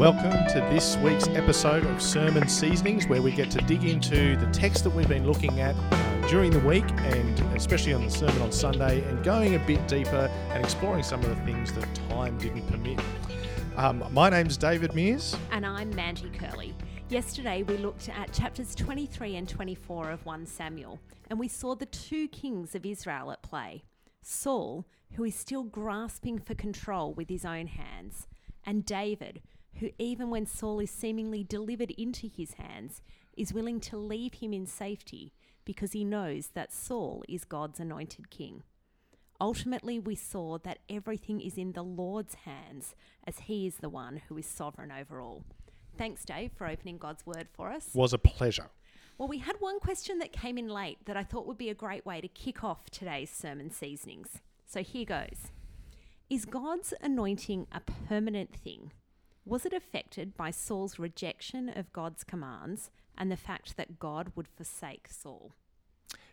Welcome to this week's episode of Sermon Seasonings, where we get to dig into the text that we've been looking at uh, during the week, and especially on the sermon on Sunday, and going a bit deeper and exploring some of the things that time didn't permit. Um, my name's David Mears. And I'm Mandy Curley. Yesterday we looked at chapters 23 and 24 of 1 Samuel, and we saw the two kings of Israel at play Saul, who is still grasping for control with his own hands, and David, who, even when Saul is seemingly delivered into his hands, is willing to leave him in safety because he knows that Saul is God's anointed king. Ultimately, we saw that everything is in the Lord's hands as he is the one who is sovereign over all. Thanks, Dave, for opening God's word for us. Was a pleasure. Well, we had one question that came in late that I thought would be a great way to kick off today's sermon seasonings. So here goes Is God's anointing a permanent thing? Was it affected by Saul's rejection of God's commands and the fact that God would forsake Saul?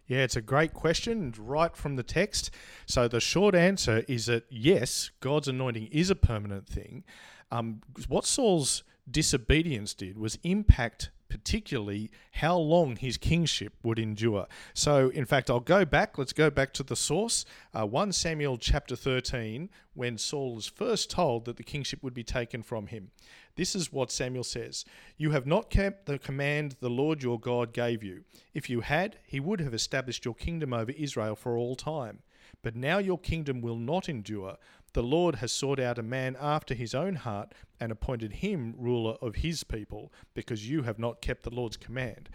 Yeah, it's a great question, right from the text. So the short answer is that yes, God's anointing is a permanent thing. Um, what Saul's disobedience did was impact particularly how long his kingship would endure. So, in fact, I'll go back. Let's go back to the source. Uh, 1 Samuel chapter 13, when Saul was first told that the kingship would be taken from him. This is what Samuel says You have not kept the command the Lord your God gave you. If you had, he would have established your kingdom over Israel for all time. But now your kingdom will not endure. The Lord has sought out a man after his own heart and appointed him ruler of his people, because you have not kept the Lord's command.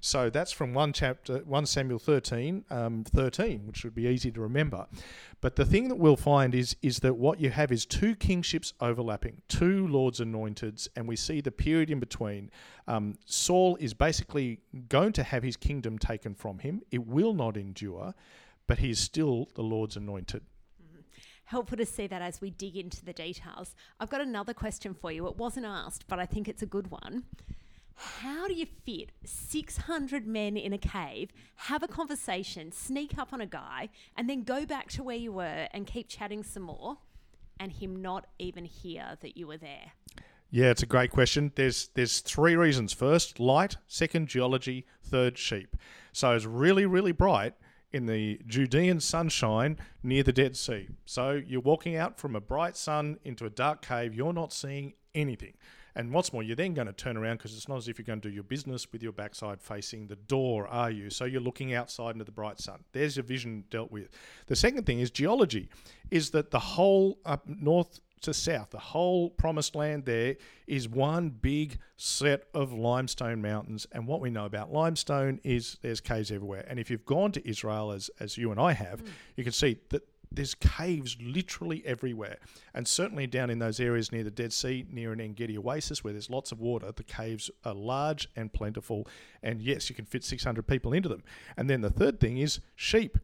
So that's from one chapter, one Samuel 13, um, 13, which would be easy to remember. But the thing that we'll find is is that what you have is two kingships overlapping, two Lord's anointeds, and we see the period in between. Um, Saul is basically going to have his kingdom taken from him. It will not endure but he is still the Lord's anointed. Helpful to see that as we dig into the details. I've got another question for you. It wasn't asked, but I think it's a good one. How do you fit 600 men in a cave, have a conversation, sneak up on a guy, and then go back to where you were and keep chatting some more, and him not even hear that you were there? Yeah, it's a great question. There's there's three reasons. First, light. Second, geology. Third, sheep. So it's really really bright in the Judean sunshine near the Dead Sea. So you're walking out from a bright sun into a dark cave, you're not seeing anything. And what's more, you're then going to turn around because it's not as if you're going to do your business with your backside facing the door, are you? So you're looking outside into the bright sun. There's your vision dealt with. The second thing is geology, is that the whole up north to south. The whole promised land there is one big set of limestone mountains. And what we know about limestone is there's caves everywhere. And if you've gone to Israel, as, as you and I have, mm. you can see that there's caves literally everywhere. And certainly down in those areas near the Dead Sea, near an Engedi oasis where there's lots of water, the caves are large and plentiful. And yes, you can fit 600 people into them. And then the third thing is sheep.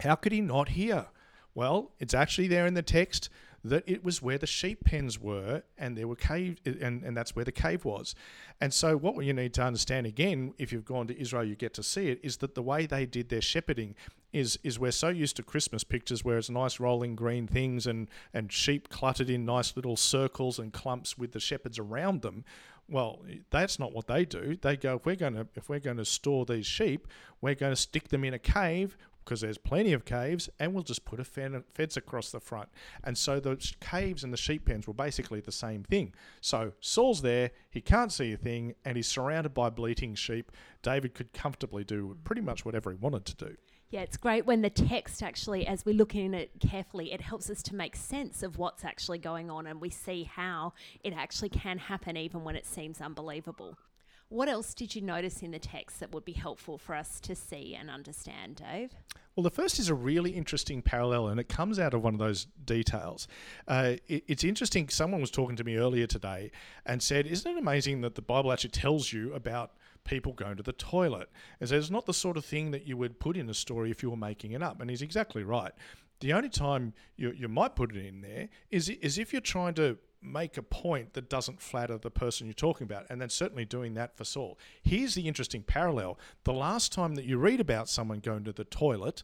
How could he not hear? Well, it's actually there in the text that it was where the sheep pens were and there were cave and, and that's where the cave was and so what you need to understand again if you've gone to israel you get to see it is that the way they did their shepherding is is we're so used to christmas pictures where it's nice rolling green things and and sheep cluttered in nice little circles and clumps with the shepherds around them well, that's not what they do. They go if we're going to if we're going to store these sheep, we're going to stick them in a cave because there's plenty of caves, and we'll just put a fence across the front. And so the caves and the sheep pens were basically the same thing. So Saul's there, he can't see a thing, and he's surrounded by bleating sheep. David could comfortably do pretty much whatever he wanted to do. Yeah, it's great when the text actually, as we look in it carefully, it helps us to make sense of what's actually going on and we see how it actually can happen even when it seems unbelievable. What else did you notice in the text that would be helpful for us to see and understand, Dave? Well, the first is a really interesting parallel, and it comes out of one of those details. Uh, it, it's interesting. Someone was talking to me earlier today and said, Isn't it amazing that the Bible actually tells you about people going to the toilet? And it's not the sort of thing that you would put in a story if you were making it up. And he's exactly right. The only time you, you might put it in there is, is if you're trying to make a point that doesn't flatter the person you're talking about, and then certainly doing that for Saul. Here's the interesting parallel: the last time that you read about someone going to the toilet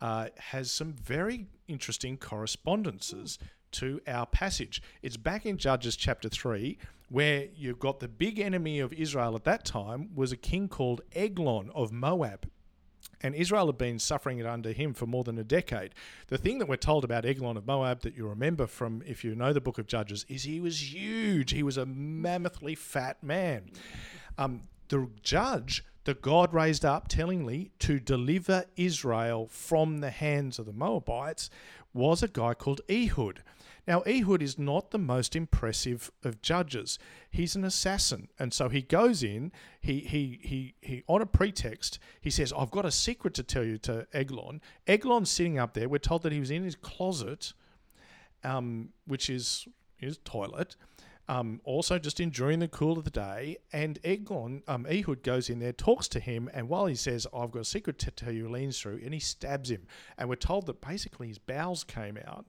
uh, has some very interesting correspondences to our passage. It's back in Judges chapter 3 where you've got the big enemy of Israel at that time was a king called Eglon of Moab. And Israel had been suffering it under him for more than a decade. The thing that we're told about Eglon of Moab that you remember from, if you know the book of Judges, is he was huge. He was a mammothly fat man. Um, the judge that God raised up, tellingly, to deliver Israel from the hands of the Moabites was a guy called Ehud. Now, Ehud is not the most impressive of judges. He's an assassin. And so he goes in, he, he, he, he on a pretext, he says, I've got a secret to tell you to Eglon. Eglon's sitting up there. We're told that he was in his closet, um, which is his toilet. Um, also, just enjoying the cool of the day. And Eglon, um, Ehud goes in there, talks to him, and while he says, I've got a secret to tell you, leans through and he stabs him. And we're told that basically his bowels came out.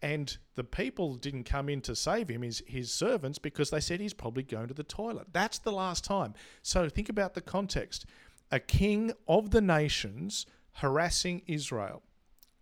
And the people didn't come in to save him, his, his servants, because they said he's probably going to the toilet. That's the last time. So think about the context. A king of the nations harassing Israel.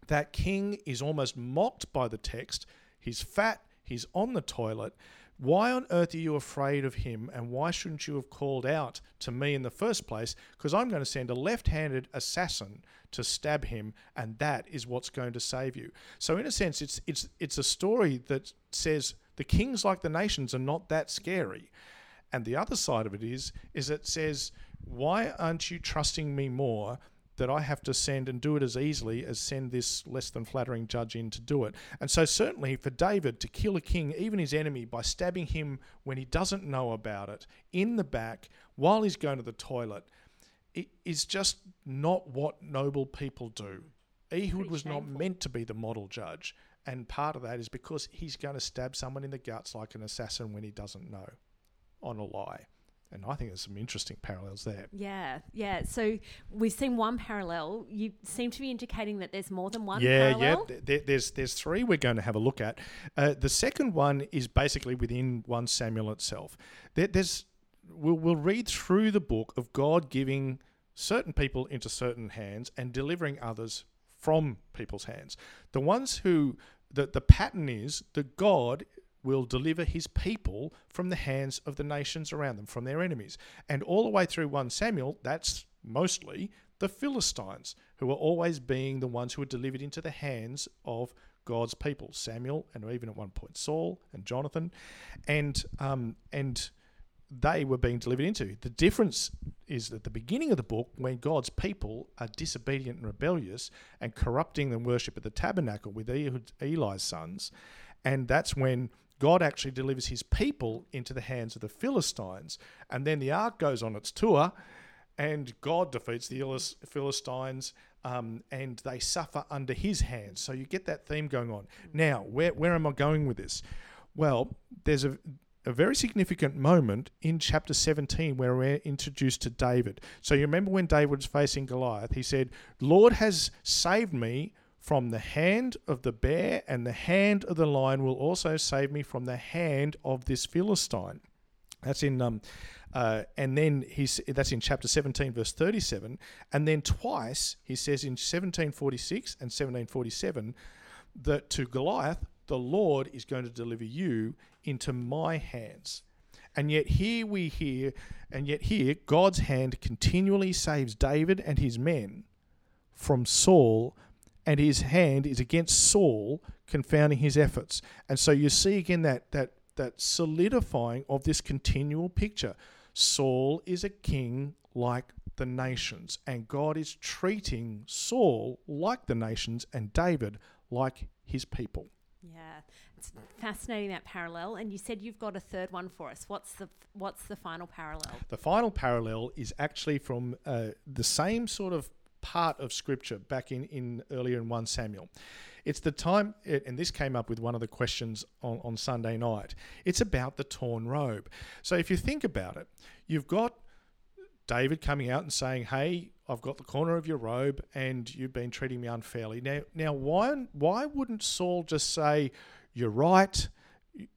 That king is almost mocked by the text. He's fat, he's on the toilet. Why on earth are you afraid of him? And why shouldn't you have called out to me in the first place? Because I'm going to send a left handed assassin to stab him, and that is what's going to save you. So, in a sense, it's, it's, it's a story that says the kings, like the nations, are not that scary. And the other side of it is, is it says, why aren't you trusting me more that I have to send and do it as easily as send this less than flattering judge in to do it. And so, certainly for David to kill a king, even his enemy, by stabbing him when he doesn't know about it in the back while he's going to the toilet, it is just not what noble people do. Ehud was not meant to be the model judge. And part of that is because he's going to stab someone in the guts like an assassin when he doesn't know on a lie. And I think there's some interesting parallels there. Yeah, yeah. So we've seen one parallel. You seem to be indicating that there's more than one. Yeah, parallel. yeah. There, there's there's three we're going to have a look at. Uh, the second one is basically within one Samuel itself. There, there's we'll we'll read through the book of God giving certain people into certain hands and delivering others from people's hands. The ones who the the pattern is that God will deliver his people from the hands of the nations around them, from their enemies. And all the way through 1 Samuel, that's mostly the Philistines, who are always being the ones who are delivered into the hands of God's people. Samuel, and even at one point Saul and Jonathan, and um, and they were being delivered into. The difference is at the beginning of the book, when God's people are disobedient and rebellious and corrupting the worship of the tabernacle with Eli's sons, and that's when God actually delivers his people into the hands of the Philistines. And then the ark goes on its tour, and God defeats the Philistines, um, and they suffer under his hands. So you get that theme going on. Now, where, where am I going with this? Well, there's a, a very significant moment in chapter 17 where we're introduced to David. So you remember when David was facing Goliath, he said, Lord has saved me from the hand of the bear, and the hand of the lion will also save me from the hand of this Philistine. That's in um, uh, and then he's that's in chapter 17 verse 37 and then twice he says in 1746 and 1747 that to Goliath the Lord is going to deliver you into my hands and yet here we hear and yet here God's hand continually saves David and his men from Saul and his hand is against Saul, confounding his efforts. And so you see again that that that solidifying of this continual picture. Saul is a king like the nations, and God is treating Saul like the nations and David like his people. Yeah, it's fascinating that parallel. And you said you've got a third one for us. What's the what's the final parallel? The final parallel is actually from uh, the same sort of part of scripture back in, in earlier in 1 Samuel. It's the time, and this came up with one of the questions on, on Sunday night. It's about the torn robe. So if you think about it, you've got David coming out and saying, "Hey, I've got the corner of your robe, and you've been treating me unfairly." Now, now, why why wouldn't Saul just say, "You're right.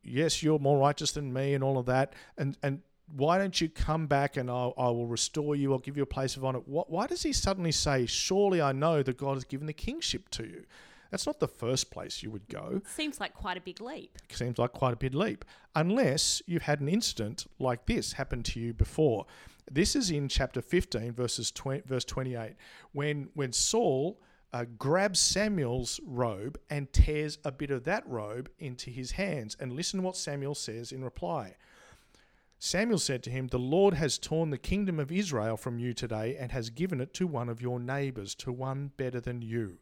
Yes, you're more righteous than me," and all of that, and and why don't you come back and I'll, I will restore you? I'll give you a place of honor. Why does he suddenly say, Surely I know that God has given the kingship to you? That's not the first place you would go. Seems like quite a big leap. Seems like quite a big leap, unless you've had an incident like this happen to you before. This is in chapter 15, verses 20, verse 28, when when Saul uh, grabs Samuel's robe and tears a bit of that robe into his hands. And listen what Samuel says in reply. Samuel said to him, The Lord has torn the kingdom of Israel from you today and has given it to one of your neighbors, to one better than you.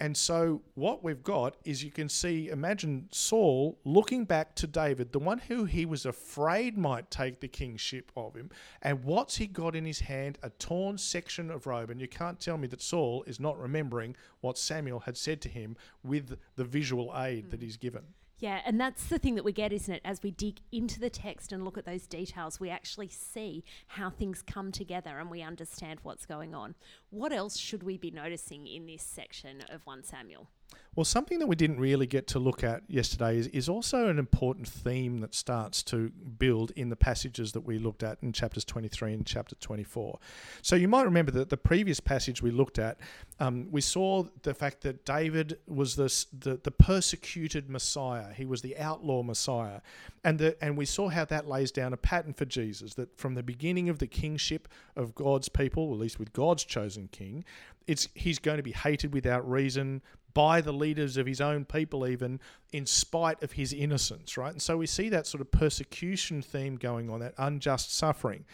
And so, what we've got is you can see, imagine Saul looking back to David, the one who he was afraid might take the kingship of him. And what's he got in his hand? A torn section of robe. And you can't tell me that Saul is not remembering what Samuel had said to him with the visual aid that mm. he's given. Yeah, and that's the thing that we get, isn't it? As we dig into the text and look at those details, we actually see how things come together and we understand what's going on. What else should we be noticing in this section of 1 Samuel? Well, something that we didn't really get to look at yesterday is, is also an important theme that starts to build in the passages that we looked at in chapters 23 and chapter 24. So you might remember that the previous passage we looked at, um, we saw the fact that David was this, the, the persecuted Messiah. He was the outlaw Messiah. And, the, and we saw how that lays down a pattern for Jesus, that from the beginning of the kingship of God's people, at least with God's chosen king, it's, he's going to be hated without reason, by the leaders of his own people, even in spite of his innocence, right? And so we see that sort of persecution theme going on, that unjust suffering.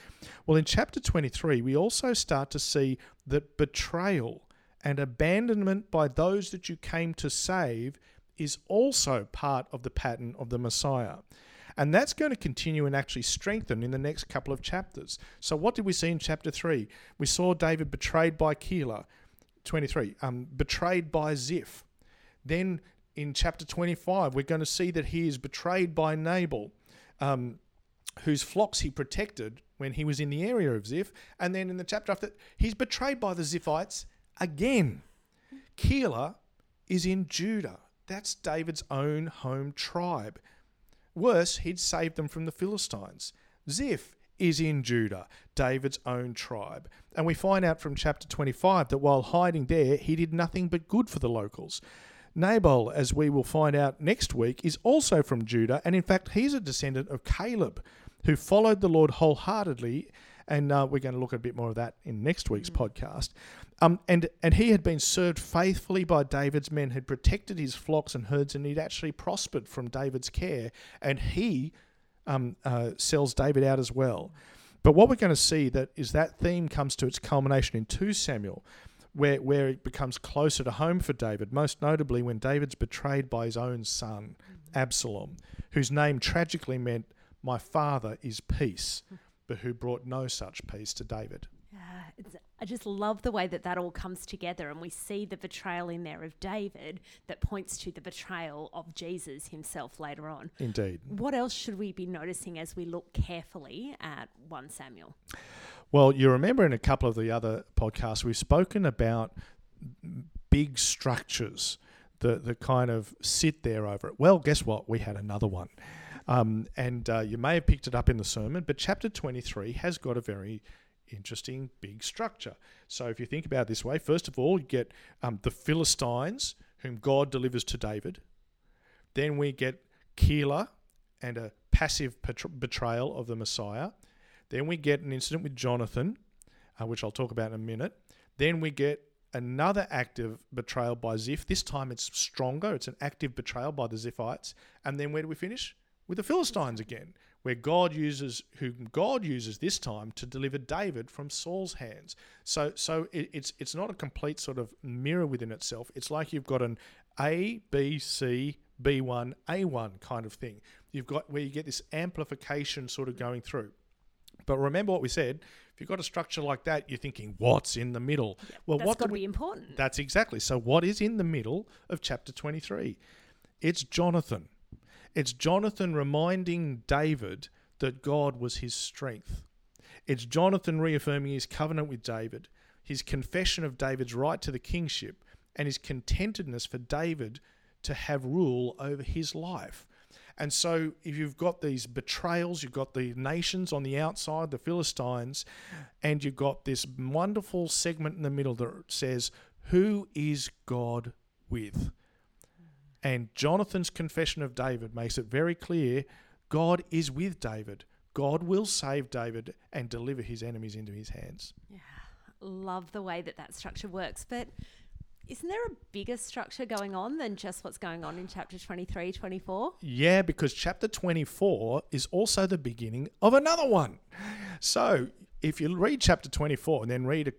Well, in chapter 23, we also start to see that betrayal and abandonment by those that you came to save is also part of the pattern of the Messiah. And that's going to continue and actually strengthen in the next couple of chapters. So, what did we see in chapter 3? We saw David betrayed by Keilah. 23, um, betrayed by Ziph. Then in chapter 25, we're going to see that he is betrayed by Nabal, um, whose flocks he protected when he was in the area of Ziph. And then in the chapter after, he's betrayed by the Ziphites again. Keilah is in Judah. That's David's own home tribe. Worse, he'd saved them from the Philistines. Ziph is in Judah, David's own tribe. And we find out from chapter 25 that while hiding there, he did nothing but good for the locals. Nabal, as we will find out next week, is also from Judah, and in fact, he's a descendant of Caleb, who followed the Lord wholeheartedly. And uh, we're going to look at a bit more of that in next week's mm. podcast. Um, and and he had been served faithfully by David's men, had protected his flocks and herds, and he'd actually prospered from David's care. And he um, uh, sells David out as well. But what we're going to see that is that theme comes to its culmination in 2 Samuel, where, where it becomes closer to home for David, most notably when David's betrayed by his own son, Absalom, whose name tragically meant, My father is peace, but who brought no such peace to David. Yeah, I just love the way that that all comes together, and we see the betrayal in there of David that points to the betrayal of Jesus himself later on. Indeed. What else should we be noticing as we look carefully at 1 Samuel? Well, you remember in a couple of the other podcasts, we've spoken about big structures that, that kind of sit there over it. Well, guess what? We had another one. Um, and uh, you may have picked it up in the sermon, but chapter 23 has got a very interesting big structure. So if you think about this way, first of all, you get um, the Philistines, whom God delivers to David. Then we get Keilah and a passive betrayal of the Messiah. Then we get an incident with Jonathan, uh, which I'll talk about in a minute. Then we get another active betrayal by Ziph. This time it's stronger. It's an active betrayal by the Ziphites. And then where do we finish? With the Philistines again, where God uses whom God uses this time to deliver David from Saul's hands. So so it, it's it's not a complete sort of mirror within itself. It's like you've got an A B C B1 A1 kind of thing. You've got where you get this amplification sort of going through. But remember what we said. If you've got a structure like that, you're thinking, what's in the middle? Yeah, well, that's got to be important. That's exactly. So, what is in the middle of chapter 23? It's Jonathan. It's Jonathan reminding David that God was his strength. It's Jonathan reaffirming his covenant with David, his confession of David's right to the kingship, and his contentedness for David to have rule over his life. And so, if you've got these betrayals, you've got the nations on the outside, the Philistines, and you've got this wonderful segment in the middle that says, Who is God with. And Jonathan's confession of David makes it very clear God is with David. God will save David and deliver his enemies into his hands. Yeah, love the way that that structure works. But isn't there a bigger structure going on than just what's going on in chapter 23, 24? Yeah, because chapter 24 is also the beginning of another one. So if you read chapter 24 and then read a,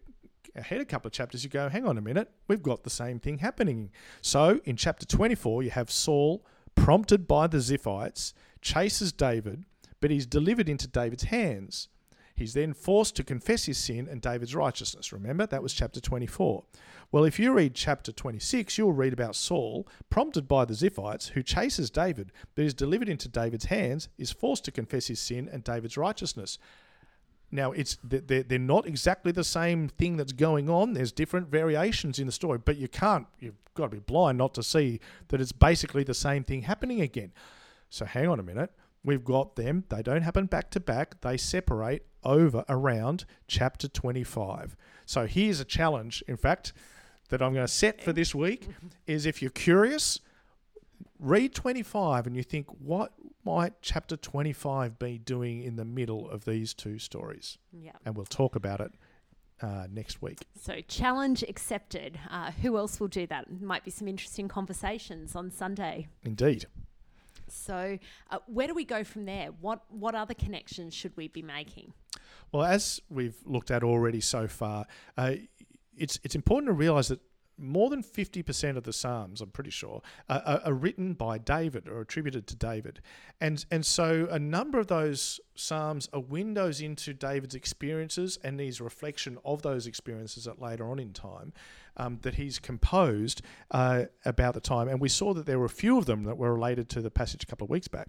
ahead a couple of chapters, you go, hang on a minute, we've got the same thing happening. So in chapter 24, you have Saul, prompted by the Ziphites, chases David, but he's delivered into David's hands. He's then forced to confess his sin and David's righteousness. Remember, that was chapter 24. Well, if you read chapter 26, you'll read about Saul, prompted by the Ziphites, who chases David, but is delivered into David's hands, is forced to confess his sin and David's righteousness. Now, it's they're, they're not exactly the same thing that's going on. There's different variations in the story, but you can't, you've got to be blind not to see that it's basically the same thing happening again. So hang on a minute. We've got them. They don't happen back to back. They separate over around chapter 25. So here's a challenge, in fact, that I'm going to set for this week is if you're curious, read 25 and you think what might chapter 25 be doing in the middle of these two stories? Yeah. And we'll talk about it uh, next week. So, challenge accepted. Uh, who else will do that? Might be some interesting conversations on Sunday. Indeed. So, uh, where do we go from there? What what other connections should we be making? Well, as we've looked at already so far, uh, it's it's important to realise that more than 50% of the psalms i'm pretty sure are, are, written by david or attributed to david and and so a number of those psalms are windows into david's experiences and his reflection of those experiences at later on in time um, that he's composed uh, about the time and we saw that there were a few of them that were related to the passage a couple of weeks back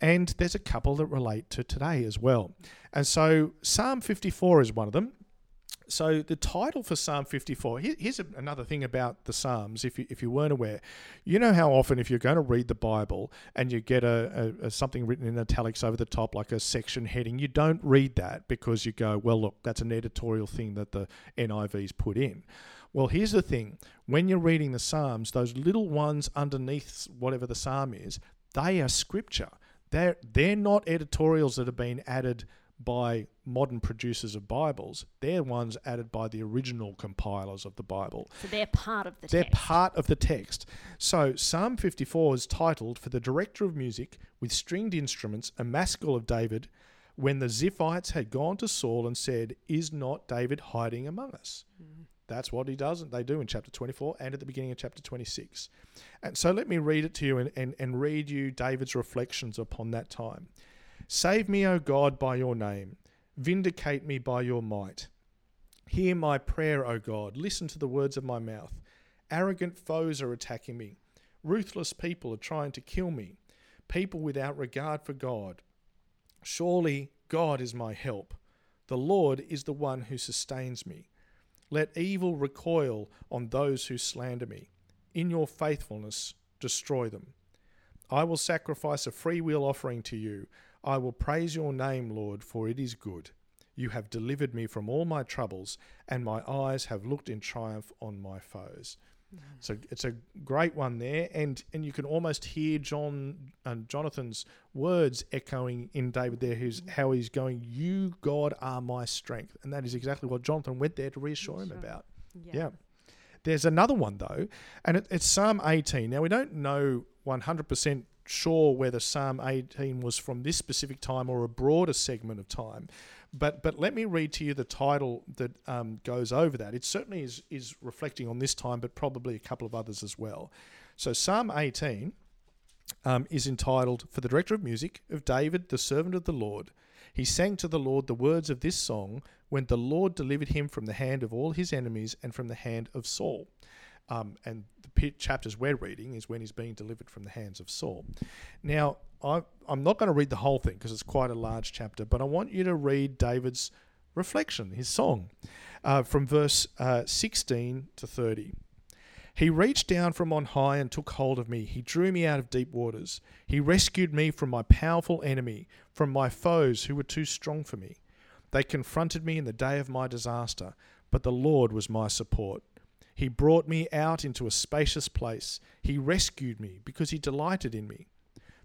and there's a couple that relate to today as well. And so Psalm 54 is one of them. So the title for Psalm 54, here's another thing about the Psalms, if you, if you weren't aware. You know how often if you're going to read the Bible and you get a, a, a, something written in italics over the top, like a section heading, you don't read that because you go, well, look, that's an editorial thing that the NIV's put in. Well, here's the thing. When you're reading the Psalms, those little ones underneath whatever the Psalm is, they are scripture. They're, they're not editorials that have been added – by modern producers of Bibles. They're ones added by the original compilers of the Bible. So they're part of the they're text. part of the text. So Psalm 54 is titled For the Director of Music with Stringed Instruments, a Maskil of David, when the Ziphites had gone to Saul and said, Is not David hiding among us? Mm. That's what he does. And they do in chapter 24 and at the beginning of chapter 26. And so let me read it to you and, and, and read you David's reflections upon that time. Save me, O God, by your name. Vindicate me by your might. Hear my prayer, O God. Listen to the words of my mouth. Arrogant foes are attacking me. Ruthless people are trying to kill me. People without regard for God. Surely God is my help. The Lord is the one who sustains me. Let evil recoil on those who slander me. In your faithfulness, destroy them. I will sacrifice a freewill offering to you I will praise your name, Lord, for it is good. You have delivered me from all my troubles, and my eyes have looked in triumph on my foes. Mm. So it's a great one there, and and you can almost hear John and Jonathan's words echoing in David there, who's mm. how he's going. You God are my strength, and that is exactly what Jonathan went there to reassure him about. Yeah. yeah. There's another one though, and it, it's Psalm 18. Now we don't know 100 percent sure whether Psalm 18 was from this specific time or a broader segment of time. But but let me read to you the title that um, goes over that. It certainly is is reflecting on this time, but probably a couple of others as well. So Psalm 18 um, is entitled "For the Director of Music of David, the servant of the Lord." He sang to the Lord the words of this song when the Lord delivered him from the hand of all his enemies and from the hand of Saul. Um, and the chapters we're reading is when he's being delivered from the hands of Saul. Now, I, am not going to read the whole thing because it's quite a large chapter, but I want you to read David's reflection, his song, uh, from verse uh, 16 to 30. He reached down from on high and took hold of me. He drew me out of deep waters. He rescued me from my powerful enemy, from my foes who were too strong for me. They confronted me in the day of my disaster, but the Lord was my support. He brought me out into a spacious place. He rescued me because he delighted in me.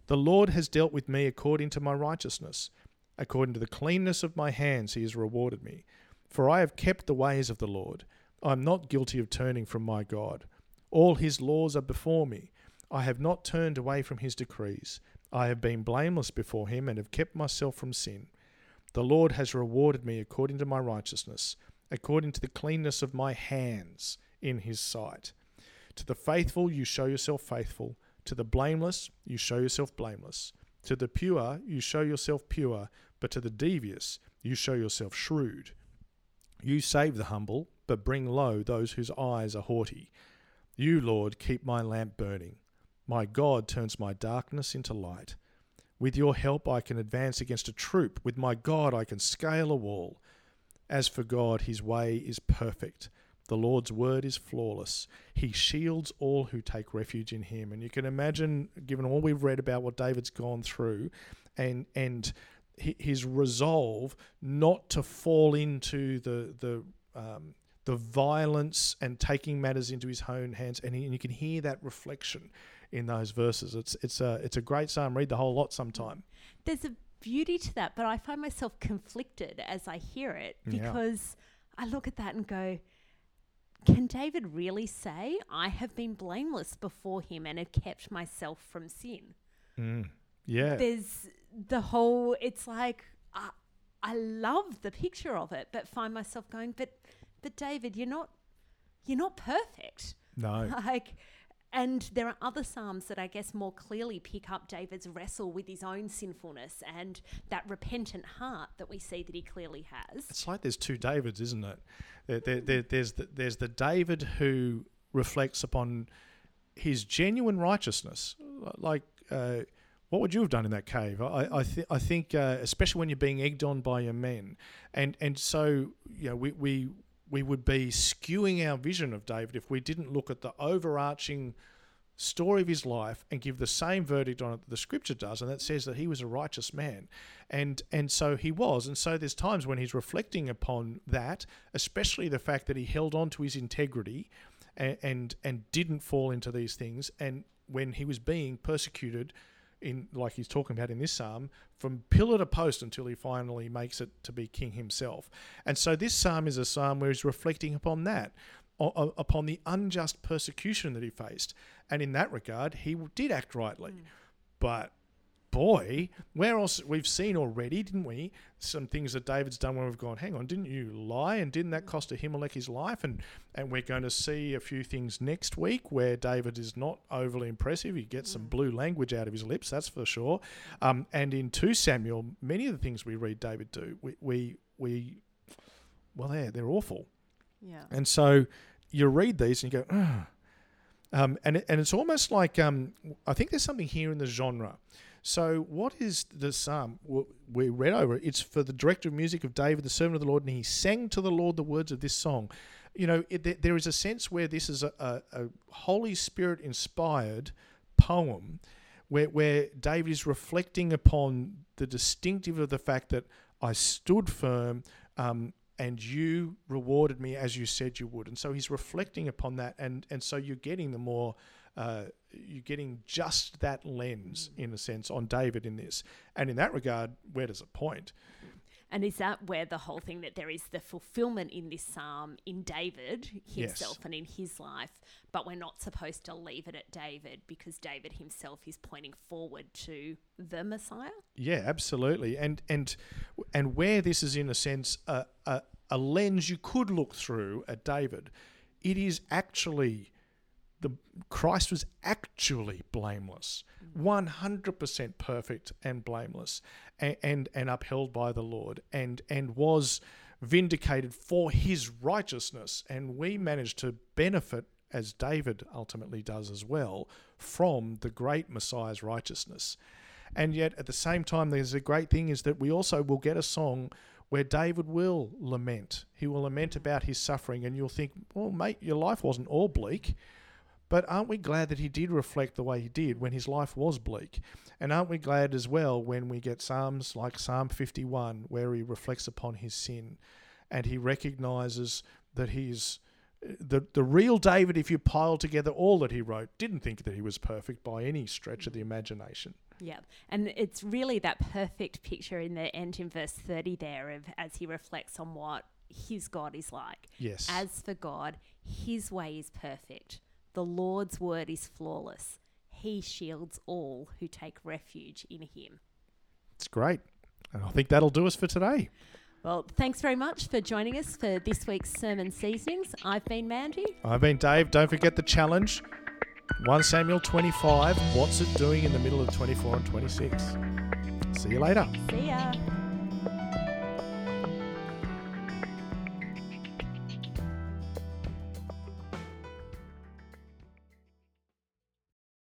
The Lord has dealt with me according to my righteousness. According to the cleanness of my hands, he has rewarded me. For I have kept the ways of the Lord. I am not guilty of turning from my God. All his laws are before me. I have not turned away from his decrees. I have been blameless before him and have kept myself from sin. The Lord has rewarded me according to my righteousness, according to the cleanness of my hands in his sight. To the faithful, you show yourself faithful. To the blameless, you show yourself blameless. To the pure, you show yourself pure. But to the devious, you show yourself shrewd. You save the humble, but bring low those whose eyes are haughty. You, Lord, keep my lamp burning. My God turns my darkness into light. With your help, I can advance against a troop. With my God, I can scale a wall. As for God, his way is perfect. The Lord's word is flawless. He shields all who take refuge in him. And you can imagine, given all we've read about what David's gone through and, and his resolve not to fall into the, the, um, the violence and taking matters into his own hands. And, he, and you can hear that reflection in those verses. It's, it's, a, it's a great psalm. Read the whole lot sometime. There's a beauty to that, but I find myself conflicted as I hear it because yeah. I look at that and go, can David really say, I have been blameless before him and have kept myself from sin? Mm. Yeah. There's the whole, it's like, uh, I love the picture of it, but find myself going, but, but David, you're not, you're not perfect. No. Like, and there are other Psalms that I guess more clearly pick up David's wrestle with his own sinfulness and that repentant heart that we see that he clearly has. It's like there's two Davids, isn't it? There, there, there, there's, the, there's the David who reflects upon his genuine righteousness. Like, uh, what would you have done in that cave? I, I, th- I think, uh, especially when you're being egged on by your men. And, and so, you know, we, we, we would be skewing our vision of David if we didn't look at the overarching story of his life and give the same verdict on it that the scripture does and that says that he was a righteous man. And and so he was. And so there's times when he's reflecting upon that especially the fact that he held on to his integrity and and, and didn't fall into these things and when he was being persecuted in like he's talking about in this psalm from pillar to post until he finally makes it to be king himself. And so this psalm is a psalm where he's reflecting upon that upon the unjust persecution that he faced. And in that regard he did act rightly. Mm. but boy, where else we've seen already, didn't we? Some things that David's done where we've gone, hang on, didn't you lie? And didn't that cost Ahimelech his life? And and we're going to see a few things next week where David is not overly impressive. He gets some mm. blue language out of his lips, that's for sure. Um, and in 2 Samuel, many of the things we read David do, we, we, we well, they're, they're awful. Yeah. And so you read these and you go. Um, and, and it's almost like um, I think there's something here in the genre so, what is the psalm? We read over it. It's for the director of music of David, the servant of the Lord, and he sang to the Lord the words of this song. You know, it, there is a sense where this is a, a, a Holy Spirit inspired poem where, where David is reflecting upon the distinctive of the fact that I stood firm um, and you rewarded me as you said you would. And so he's reflecting upon that. And, and so you're getting the more uh, you're getting just that lens, in a sense, on David in this. And in that regard, where does it point? And is that where the whole thing that there is the fulfillment in this psalm in David himself yes. and in his life, but we're not supposed to leave it at David because David himself is pointing forward to the Messiah? Yeah, absolutely. And and and where this is in a sense a, a, a lens you could look through at David, it is actually the Christ was actually blameless, 100% perfect and blameless, and, and, and upheld by the Lord, and and was vindicated for his righteousness, and we managed to benefit as David ultimately does as well from the great Messiah's righteousness. And yet, at the same time, there's a great thing is that we also will get a song where David will lament. He will lament about his suffering, and you'll think, well, mate, your life wasn't all bleak. But aren't we glad that he did reflect the way he did when his life was bleak? And aren't we glad as well when we get Psalms like Psalm 51, where he reflects upon his sin and he recognizes that he's the the real David, if you pile together all that he wrote, didn't think that he was perfect by any stretch of the imagination. Yeah. And it's really that perfect picture in the end in verse 30 there of as he reflects on what his God is like. Yes. As for God, his way is perfect. The Lord's word is flawless. He shields all who take refuge in him. It's great. And I think that'll do us for today. Well, thanks very much for joining us for this week's Sermon Seasonings. I've been Mandy. I've been Dave. Don't forget the challenge 1 Samuel 25. What's it doing in the middle of 24 and 26? See you later. See ya.